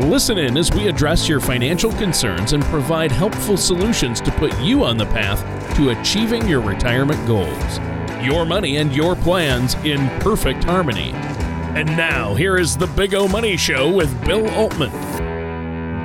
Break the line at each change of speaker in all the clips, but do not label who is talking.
Listen in as we address your financial concerns and provide helpful solutions to put you on the path to achieving your retirement goals. Your money and your plans in perfect harmony. And now, here is the Big O Money Show with Bill Altman.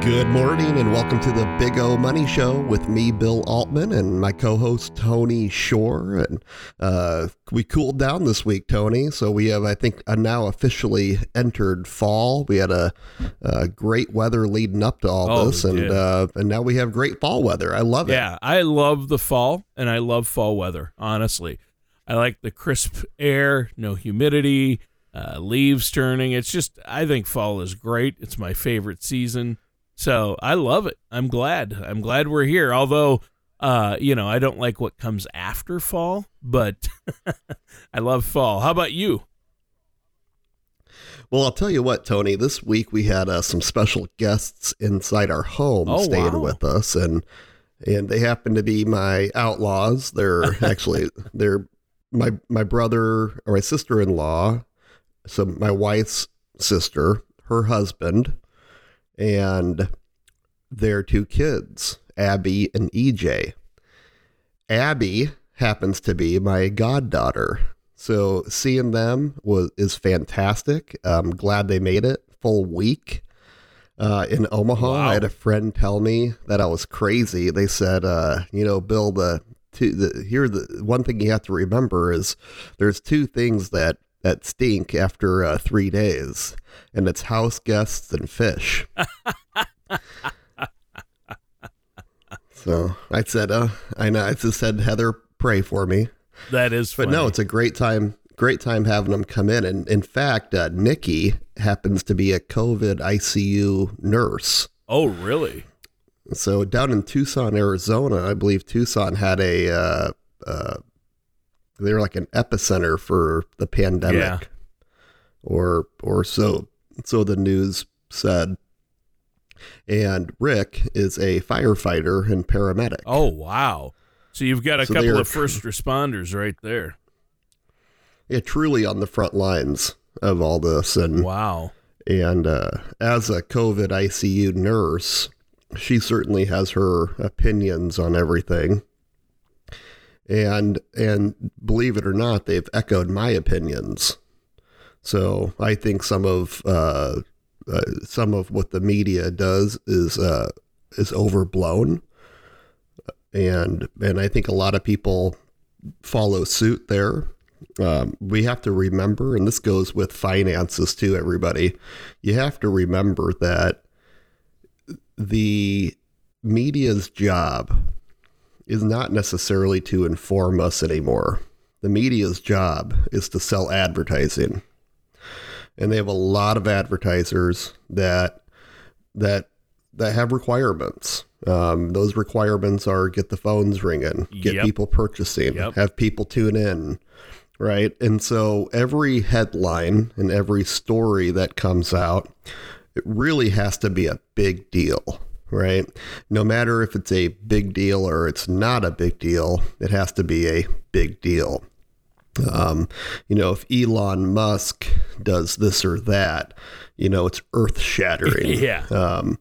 Good morning and welcome to the Big O Money Show with me, Bill Altman, and my co-host Tony Shore. And uh, we cooled down this week, Tony. So we have, I think, now officially entered fall. We had a, a great weather leading up to all
Oh,
this, and uh, and now we have great fall weather. I love it.
Yeah, I love the fall and I love fall weather, honestly. I like the crisp air, no humidity, uh, leaves turning. It's just, I think fall is great. It's my favorite season. So I love it. I'm glad. I'm glad we're here. Although, uh, you know, I don't like what comes after fall, but I love fall. How about you?
Well, I'll tell you what, Tony. This week we had uh, some special guests inside our home
Oh,
staying
wow.
with us, and and they happen to be my outlaws. They're actually they're my my brother or my sister in law, so my wife's sister, her husband, and their two kids, Abby and EJ. Abby happens to be my goddaughter. So seeing them was is fantastic. I'm glad they made it full week uh, in Omaha.
Wow.
I had a friend tell me that I was crazy. They said, uh, you know, Bill, the two the here the one thing you have to remember is there's two things that that stink after uh, three days, and it's house guests and fish. so I said, uh, I know. I just said, Heather, pray for me.
That is
But no, it's a great time. Great time having them come in. And in fact, uh, Nikki happens to be a COVID ICU nurse.
oh, really?
So down in Tucson, Arizona, I believe Tucson had a, uh, uh, they were like an epicenter for the pandemic,
Yeah.
or or so so the news said. And Rick is a firefighter and paramedic.
Oh, wow. So you've got a
So
couple
are-
of first responders right there.
Yeah, truly on the front lines of all this, and
Wow.
And uh, as a COVID ICU nurse, she certainly has her opinions on everything. And and believe it or not, they've echoed my opinions. So I think some of uh, uh, some of what the media does is uh, is overblown, and and I think a lot of people follow suit there. Um, we have to remember, and this goes with finances too, everybody. You have to remember that the media's job is not necessarily to inform us anymore. The media's job is to sell advertising. And they have a lot of advertisers that that that have requirements. Um, those requirements are get the phones ringing, get
Yep.
people purchasing,
Yep.
have people tune in, right? And so every headline and every story that comes out, it really has to be a big deal, right? No matter if it's a big deal or it's not a big deal, it has to be a big deal. Um, you know, if Elon Musk does this or that, you know, it's earth shattering.
Yeah.
Um,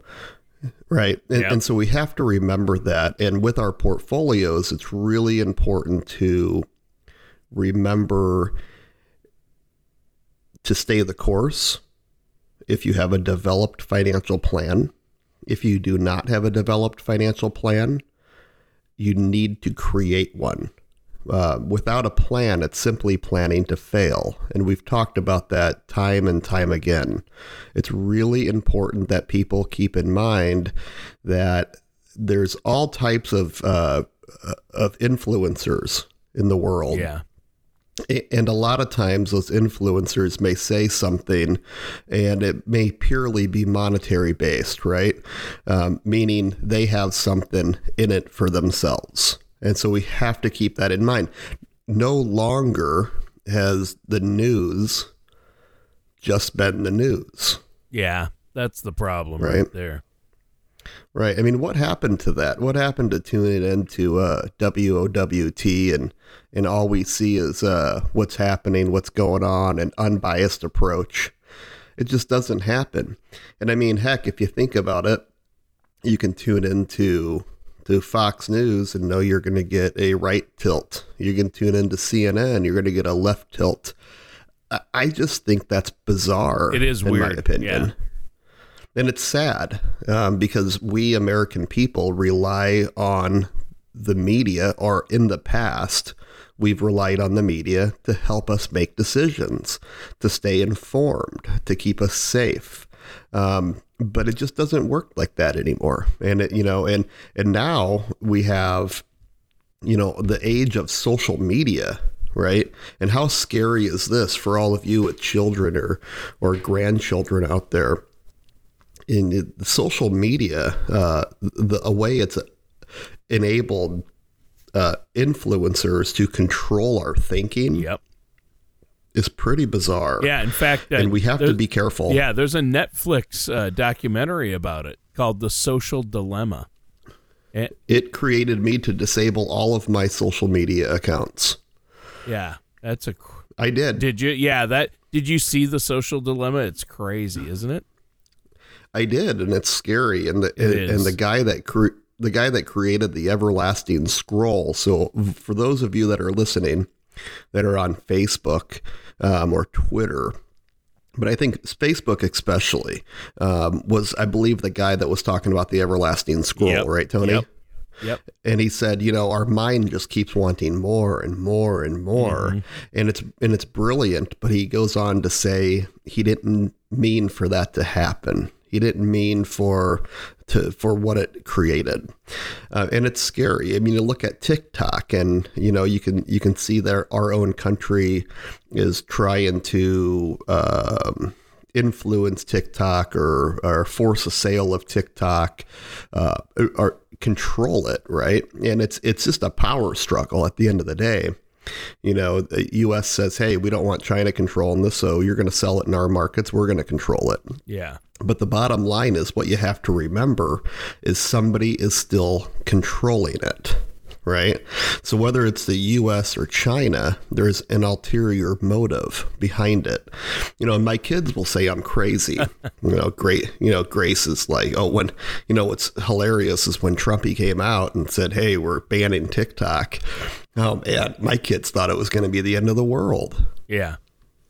right. And,
Yep.
and so we have to remember that. And with our portfolios, it's really important to remember to stay the course if you have a developed financial plan. If you do not have a developed financial plan, you need to create one. Uh, without a plan, it's simply planning to fail. And we've talked about that time and time again. It's really important that people keep in mind that there's all types of uh, of influencers in the world
Yeah.
And a lot of times those influencers may say something and it may purely be monetary based right um, meaning they have something in it for themselves and so we have to keep that in mind no longer has the news just been the news
Yeah, that's the problem right,
Right.
there.
Right. I mean, what happened to that? What happened to tuning into uh, WOWT and and all we see is uh, what's happening, what's going on, an unbiased approach. It just doesn't happen. And I mean, heck, if you think about it, you can tune into to Fox News and know you're going to get a right tilt. You can tune into CNN, you're going to get a left tilt. I- I just think that's bizarre.
It is
in
weird,
my opinion.
yeah.
And it's sad um, because we American people rely on the media, or in the past, we've relied on the media to help us make decisions, to stay informed, to keep us safe. Um, but it just doesn't work like that anymore. And it, you know, and and now we have, you know, the age of social media right? And how scary is this for all of you with children or or grandchildren out there? In social media, uh, the a way it's enabled uh, influencers to control our thinking
Yep.
is pretty bizarre.
Yeah. In fact, uh,
and we have to be careful.
Yeah, there's a Netflix uh, documentary about it called "The Social Dilemma." And,
It created me to disable all of my social media accounts.
yeah, that's a.
I did.
Did you? Yeah, that. Did you see the Social Dilemma? It's crazy, isn't it?
I did, and it's scary. And the and,
is.
the guy that cre- the guy that created the everlasting scroll. So for those of you that are listening, that are on Facebook um, or Twitter. But I think Facebook, especially, um, was I believe the guy that was talking about the everlasting scroll,
Yep.
right, Tony?
Yep. Yep.
and he said, you know, our mind just keeps wanting more and more and more,
Mm-hmm.
and it's and it's brilliant. But he goes on to say he didn't mean for that to happen. He didn't mean for to for what it created, uh, and it's scary. I mean, you look at TikTok, and you know you can you can see that our own country is trying to. Um, influence TikTok or, or force a sale of TikTok uh, or control it, right? And it's it's just a power struggle at the end of the day. You know, the U.S. says, "Hey, we don't want China controlling this, so you're going to sell it in our markets. We're going to control it."
Yeah.
But the bottom line is what you have to remember is somebody is still controlling it, right? So whether it's the US or China, there's an ulterior motive behind it. You know, and my kids will say I'm crazy. you know, great, you know, Grace is like, "Oh, when, you know, what's hilarious is when Trumpy came out and said, "Hey, we're banning TikTok." Oh man, my kids thought it was going to be the end of the world.
Yeah.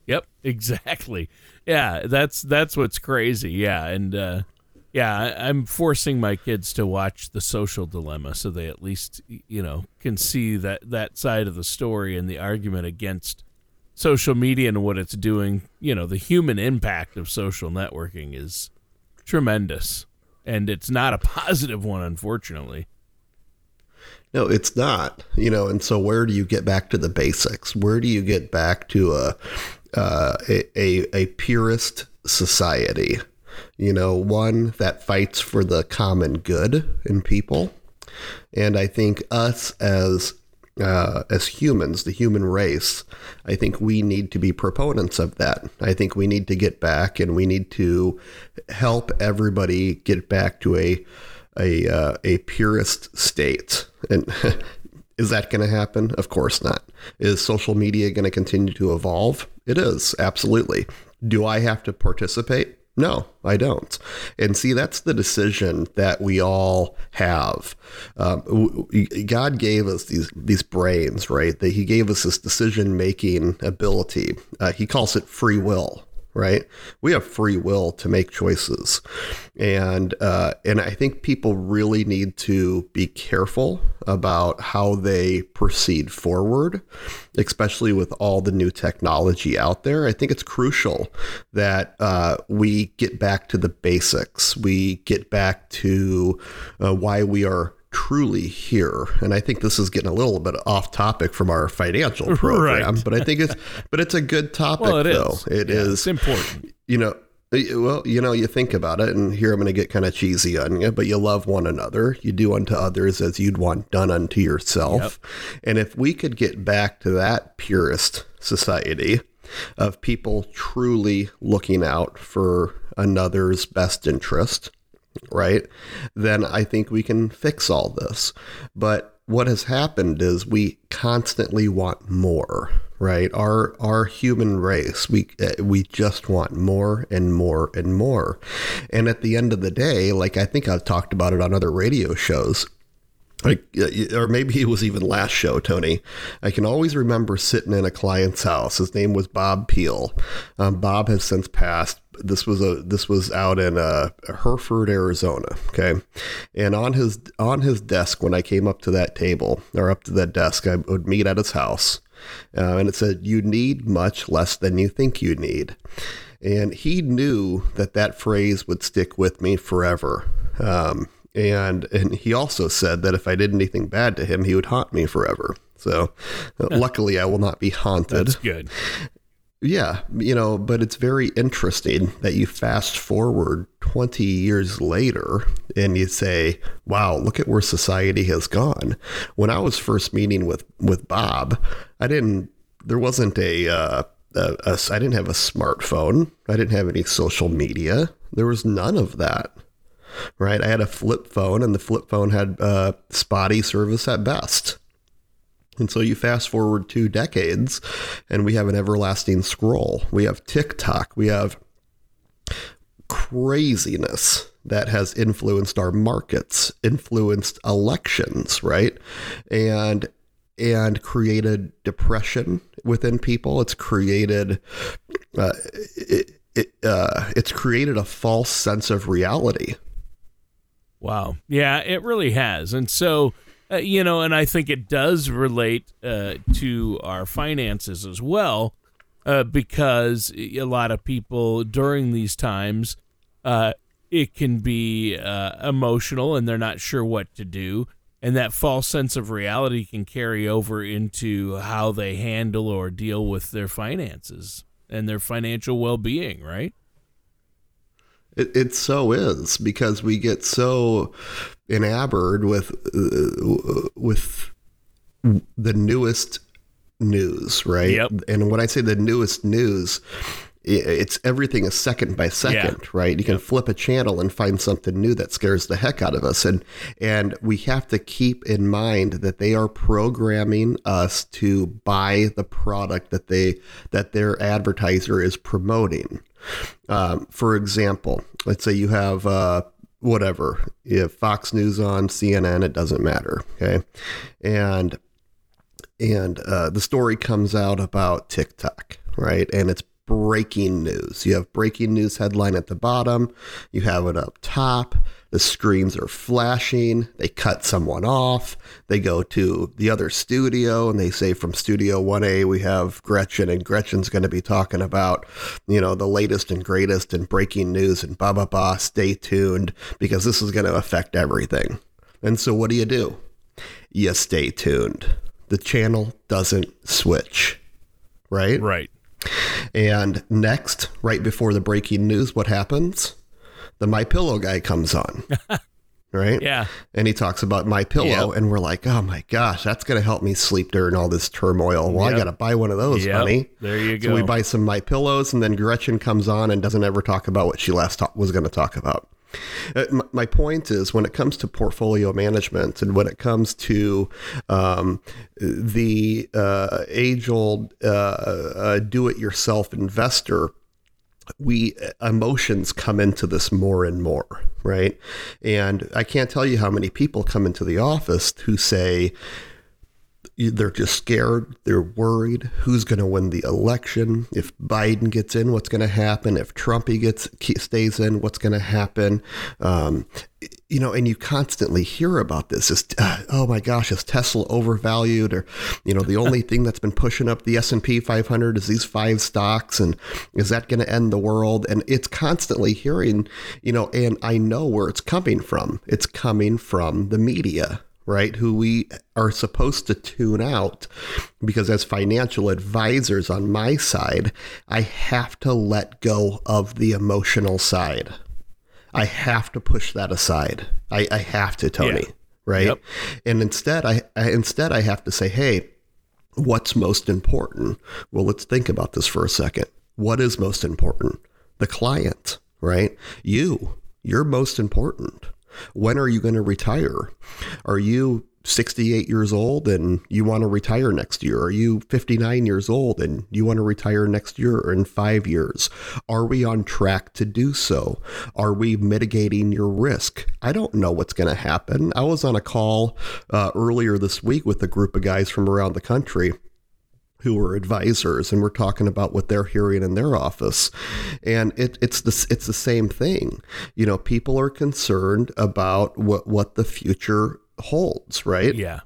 Yep. Exactly. Yeah. That's that's what's crazy. Yeah. And uh, yeah, I'm forcing my kids to watch the Social Dilemma so they at least you know can see that that side of the story and the argument against social media and what it's doing. You know, the human impact of social networking is tremendous, and it's not a positive one, unfortunately.
No, it's not. You know, and so where do you get back to the basics? Where do you get back to a uh, a, a a purist society? You know, one that fights for the common good in people, and I think us as uh, as humans, the human race, I think we need to be proponents of that. I think we need to get back, and we need to help everybody get back to a a uh, a purist state. And is that going to happen? Of course not. Is social media going to continue to evolve? It is absolutely. Do I have to participate? No, I don't. And see, that's the decision that we all have. Um, God gave us these these brains, right? That He gave us this decision making ability. Uh, he calls it free will right? We have free will to make choices, and uh, and I think people really need to be careful about how they proceed forward, especially with all the new technology out there. I think it's crucial that uh, we get back to the basics. We get back to uh, why we are truly here, and I think this is getting a little bit off topic from our financial program,
Right.
but I think it's but it's a good topic
Well, it
though.
is.
It
Yeah,
is,
It's important.
you know. Well, you know, you think about it, and here I'm going to get kind of cheesy on you, but you love one another. You do unto others as you'd want done unto yourself. And if we could get back to that purest society of people truly looking out for another's best interest, right? Then I think we can fix all this. But what has happened is we constantly want more, right? Our our human race, we uh, we just want more and more and more. And at the end of the day, like I think I've talked about it on other radio shows, like or maybe it was even last show tony i can always remember sitting in a client's house his name was bob peel um, bob has since passed this was a this was out in uh, hereford arizona okay and on his on his desk when i came up to that table or up to that desk i would meet at his house uh, and it said you need much less than you think you need and he knew that that phrase would stick with me forever um, and and he also said that if I did anything bad to him, he would haunt me forever. So, uh, luckily, I will not be haunted.
That's good.
Yeah, you know, but it's very interesting that you fast forward 20 years later and you say, "Wow, look at where society has gone." When I was first meeting with with Bob, I didn't there wasn't a uh a, a, I didn't have a smartphone. I didn't have any social media. There was none of that right? I had a flip phone, and the flip phone had uh, spotty service at best. And so you fast forward two decades, and we have an everlasting scroll. We have TikTok. We have craziness that has influenced our markets, influenced elections, right? And and created depression within people. It's created uh, it, it, uh, it's created a false sense of reality.
Wow. Yeah, it really has. And so, uh, you know, and I think it does relate uh, to our finances as well, uh, because a lot of people during these times, uh, it can be uh, emotional and they're not sure what to do. And that false sense of reality can carry over into how they handle or deal with their finances and their financial well being, right?
It, it so is because we get so enamored with uh, with the newest news, right?
Yep.
And when I say the newest news, it's everything is second by second, right? You can flip a channel and find something new that scares the heck out of us, and and we have to keep in mind that they are programming us to buy the product that they that their advertiser is promoting. Um, for example, let's say you have uh, whatever, If Fox News on, CNN, it doesn't matter, okay, and and uh, the story comes out about TikTok, right? And it's breaking news. You have breaking news headline at the bottom, you have it up top. The screens are flashing. They cut someone off. They go to the other studio and they say from Studio 1A, we have Gretchen, and Gretchen's going to be talking about, you know, the latest and greatest and breaking news and blah, blah, blah. Stay tuned because this is going to affect everything. And so what do you do? You stay tuned. The channel doesn't switch, right?
Right.
And next, right before the breaking news, what happens? The My Pillow guy comes on. right?
Yeah.
And he talks about My Pillow
Yep.
and we're like, "Oh my gosh, that's going to help me sleep during all this turmoil." Well,
Yep.
I got to buy one of those,
Yep.
honey.
There you go.
So we buy some My Pillows and then Gretchen comes on and doesn't ever talk about what she last ta- was going to talk about. Uh, m- my point is when it comes to portfolio management and when it comes to um, the uh, age old uh, uh, do it yourself investor, we emotions come into this more and more, right? And I can't tell you how many people come into the office who say, they're just scared. They're worried. Who's going to win the election? If Biden gets in, what's going to happen? If Trumpy gets stays in, what's going to happen? Um, you know, and you constantly hear about this. Is uh, oh my gosh, is Tesla overvalued? Or you know, the only thing that's been pushing up the S and P 500 is these five stocks, and is that going to end the world? And it's constantly hearing, you know, and I know where it's coming from. It's coming from the media, right? Who we are supposed to tune out because as financial advisors on my side, I have to let go of the emotional side. I have to push that aside. I, I have to, Tony. Yeah. Right. Yep. And instead, I, I instead I have to say, hey, what's most important? Well, let's think about this for a second. What is most important? The client, right? You. You're most important. When are you going to retire? Are you 68 years old and you want to retire next year? Are you 59 years old and you want to retire next year or in five years? Are we on track to do so? Are we mitigating your risk? I don't know what's going to happen. I was on a call uh, earlier this week with a group of guys from around the country who are advisors and we're talking about what they're hearing in their office and it, it's the it's the same thing you know people are concerned about what what the future holds, right?
Yeah.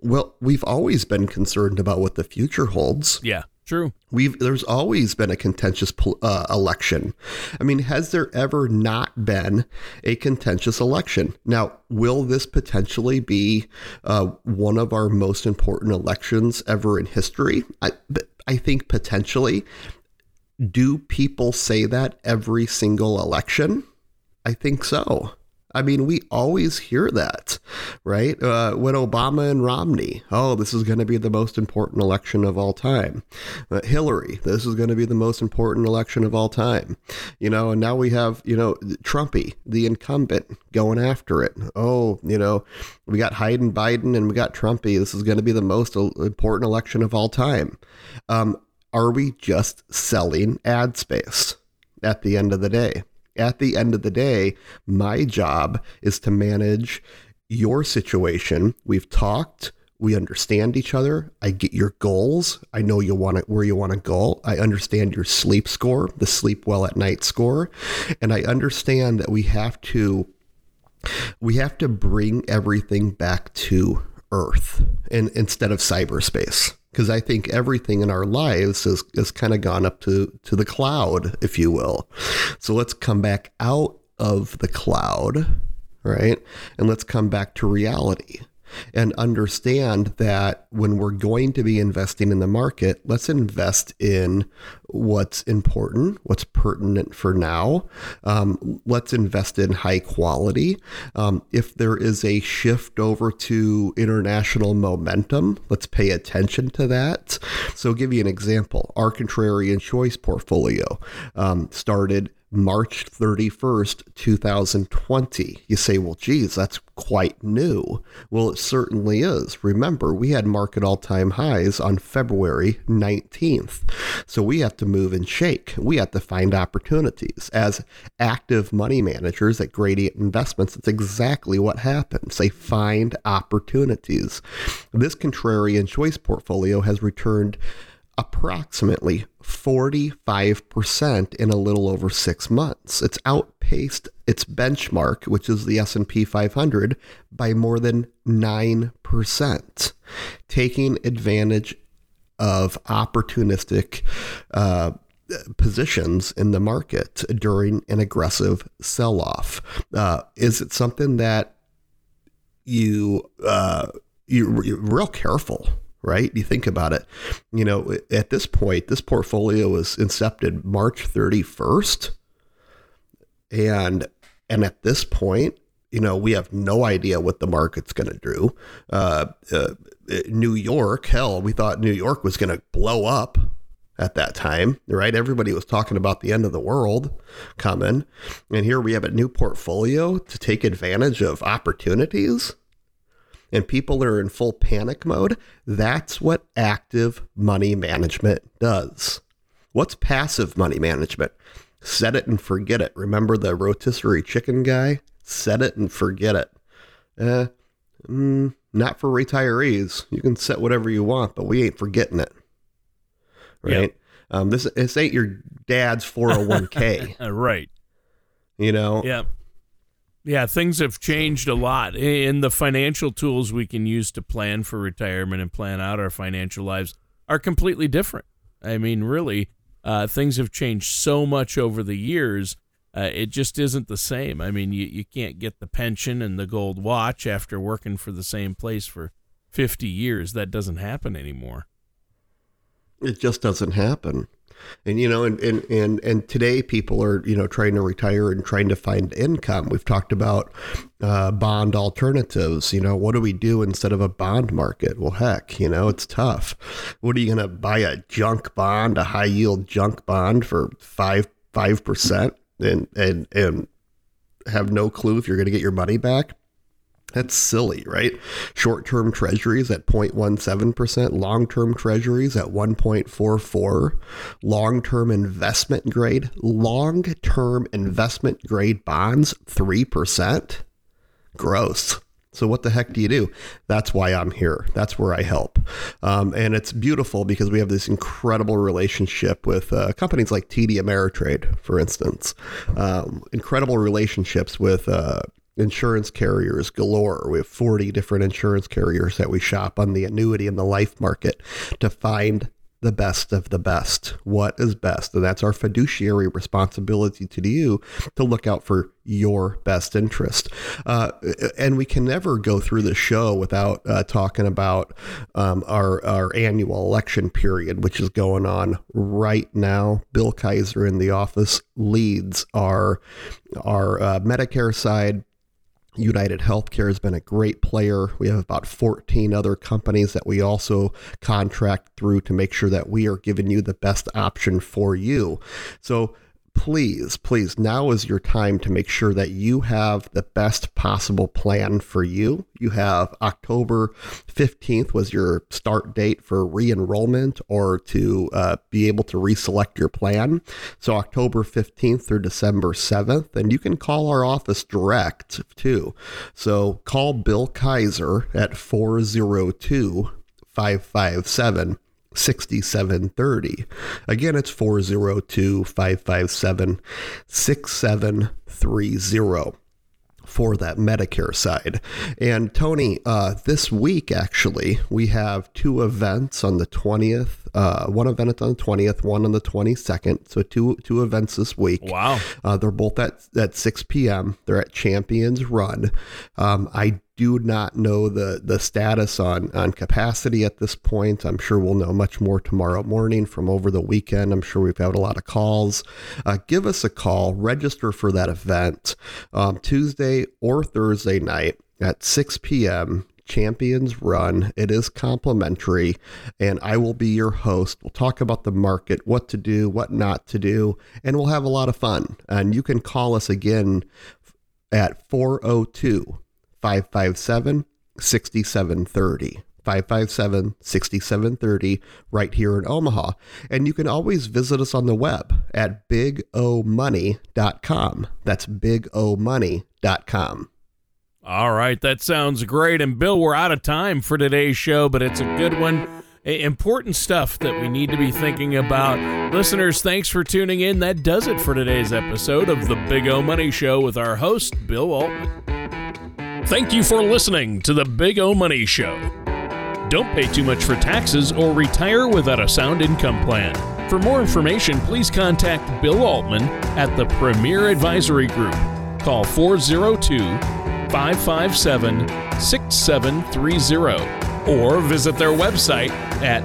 Well, we've always been concerned about what the future holds.
Yeah, true.
We've there's always been a contentious uh, election. I mean, has there ever not been a contentious election? Now, will this potentially be uh, one of our most important elections ever in history? I I think potentially. Do people say that every single election? I think so. I mean, we always hear that, right? Uh, when Obama and Romney, oh, this is going to be the most important election of all time. Uh, Hillary, this is going to be the most important election of all time. You know, and now we have, you know, Trumpy, the incumbent, going after it. Oh, you know, we got Hayden Biden and we got Trumpy. This is going to be the most important election of all time. Um, are we just selling ad space at the end of the day? At the end of the day, my job is to manage your situation. We've talked. We understand each other. I get your goals. I know you want to, where you want to go. I understand your sleep score, the sleep well at night score, and I understand that we have to we have to bring everything back to earth and instead of cyberspace because I think everything in our lives has, has kind of gone up to, to the cloud, if you will. So let's come back out of the cloud, right? And let's come back to reality and understand that when we're going to be investing in the market, let's invest in what's important, what's pertinent for now. Um, let's invest in high quality. Um, if there is a shift over to international momentum, let's pay attention to that. So, I'll give you an example. Our contrarian choice portfolio um, started March 31st, 2020. You say, well, geez, that's quite new. Well, it certainly is. Remember, we had market all time highs on February 19th. So we have to move and shake. We have to find opportunities. As active money managers at Gradient Investments, it's exactly what happens. They find opportunities. This contrarian choice portfolio has returned approximately 45% in a little over 6 months. It's outpaced its benchmark, which is the S&P 500, by more than 9%, taking advantage of opportunistic uh, positions in the market during an aggressive sell-off. Uh, is it something that you uh, you, you're real careful right? You think about it. You know, at this point, this portfolio was incepted March 31st. And and at this point, you know, we have no idea what the market's going to do. Uh, uh, New York, hell, we thought New York was going to blow up at that time, right? Everybody was talking about the end of the world coming. And here we have a new portfolio to take advantage of opportunities and people are in full panic mode, that's what active money management does. What's passive money management? Set it and forget it. Remember the rotisserie chicken guy? Set it and forget it. Eh, mm, not for retirees. You can set whatever you want, but we ain't forgetting it. Right? Yep. Um, this this ain't your dad's 401k.
right.
You know?
Yeah. Yeah, things have changed a lot. And the financial tools we can use to plan for retirement and plan out our financial lives are completely different. I mean, really, uh, things have changed so much over the years. Uh, it just isn't the same. I mean, you, you can't get the pension and the gold watch after working for the same place for 50 years. That doesn't happen anymore.
It just doesn't happen and you know and, and and and today people are you know trying to retire and trying to find income. We've talked about uh, bond alternatives. You know what do we do instead of a bond market? Well heck you know it's tough. What are you going to buy a junk bond a high yield junk bond for five five percent and and and have no clue if you're going to get your money back that's silly, right? Short term treasuries at 0.17%, long term treasuries at 1.44, long term investment grade, long term investment grade bonds, 3%. Gross. So, what the heck do you do? That's why I'm here. That's where I help. Um, and it's beautiful because we have this incredible relationship with uh, companies like TD Ameritrade, for instance. Um, incredible relationships with uh, insurance carriers galore. We have 40 different insurance carriers that we shop on the annuity and the life market to find the best of the best. What is best? And that's our fiduciary responsibility to you to look out for your best interest. Uh, and we can never go through the show without uh, talking about um, our, our annual election period, which is going on right now. Bill Kaiser in the office leads our, our uh, Medicare side United Healthcare has been a great player. We have about 14 other companies that we also contract through to make sure that we are giving you the best option for you. So please, please, now is your time to make sure that you have the best possible plan for you. You have October 15th was your start date for re enrollment or to uh, be able to reselect your plan. So, October 15th through December 7th. And you can call our office direct too. So, call Bill Kaiser at 402 557 6730. Again, it's 402 557 6730 for that Medicare side. And Tony, uh, this week actually, we have two events on the 20th. Uh, one event on the 20th, one on the 22nd. So two two events this week.
Wow.
Uh, they're both at, at 6 p.m. They're at Champions Run. Um, I do not know the the status on on capacity at this point. I'm sure we'll know much more tomorrow morning from over the weekend. I'm sure we've had a lot of calls. Uh, give us a call. Register for that event um, Tuesday or Thursday night at 6 p.m. Champions Run. It is complimentary, and I will be your host. We'll talk about the market, what to do, what not to do, and we'll have a lot of fun. And you can call us again at 402 557 6730. 557 6730 right here in Omaha. And you can always visit us on the web at bigomoney.com. That's bigomoney.com.
All right, that sounds great. And Bill, we're out of time for today's show, but it's a good one. Important stuff that we need to be thinking about. Listeners, thanks for tuning in. That does it for today's episode of the Big O Money Show with our host, Bill Altman. Thank you for listening to the Big O Money Show. Don't pay too much for taxes or retire without a sound income plan. For more information, please contact Bill Altman at the Premier Advisory Group. Call 402 557 6730 or visit their website at